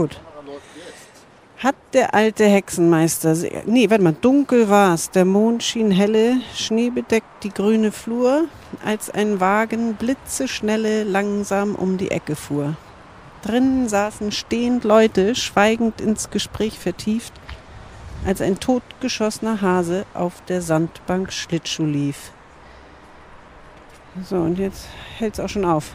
gut. Hat der alte Hexenmeister, nee, warte mal, dunkel war's, der Mond schien helle, schneebedeckt die grüne Flur, als ein Wagen blitzeschnelle langsam um die Ecke fuhr. Drinnen saßen stehend Leute, schweigend ins Gespräch vertieft, als ein totgeschossener Hase auf der Sandbank Schlittschuh lief. So, und jetzt hält's auch schon auf.